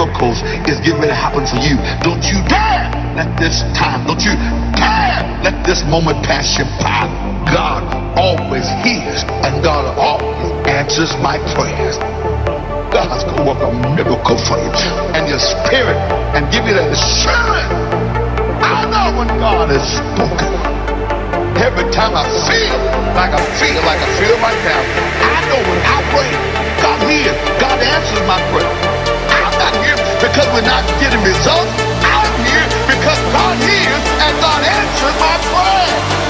miracles is getting ready to happen for you. Don't you dare let this time, don't you dare let this moment pass you by. God always hears and God always answers my prayers. God's gonna work a miracle for you and your spirit and give you that assurance. I know when God has spoken. Every time I feel like I feel like I feel right now, I know when I pray, God hears, God answers my prayer. Not here because we're not getting results. I'm here because God hears and God answers my prayer.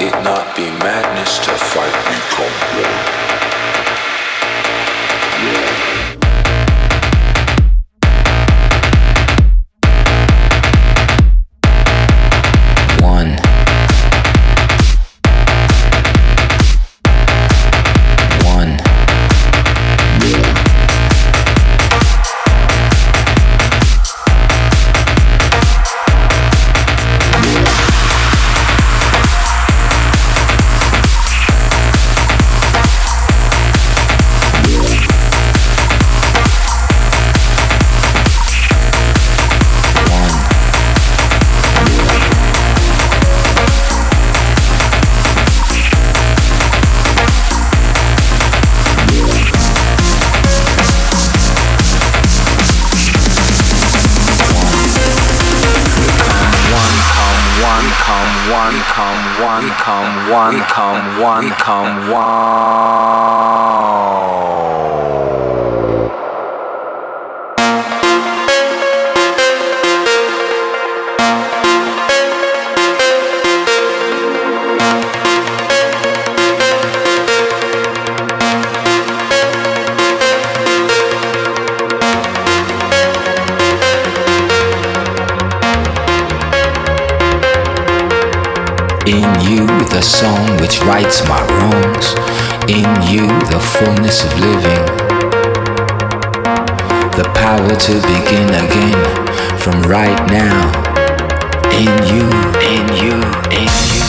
it not be madness to fight become one? One, come one, come one. Song which rights my wrongs. In you, the fullness of living. The power to begin again from right now. In you, in you, in you.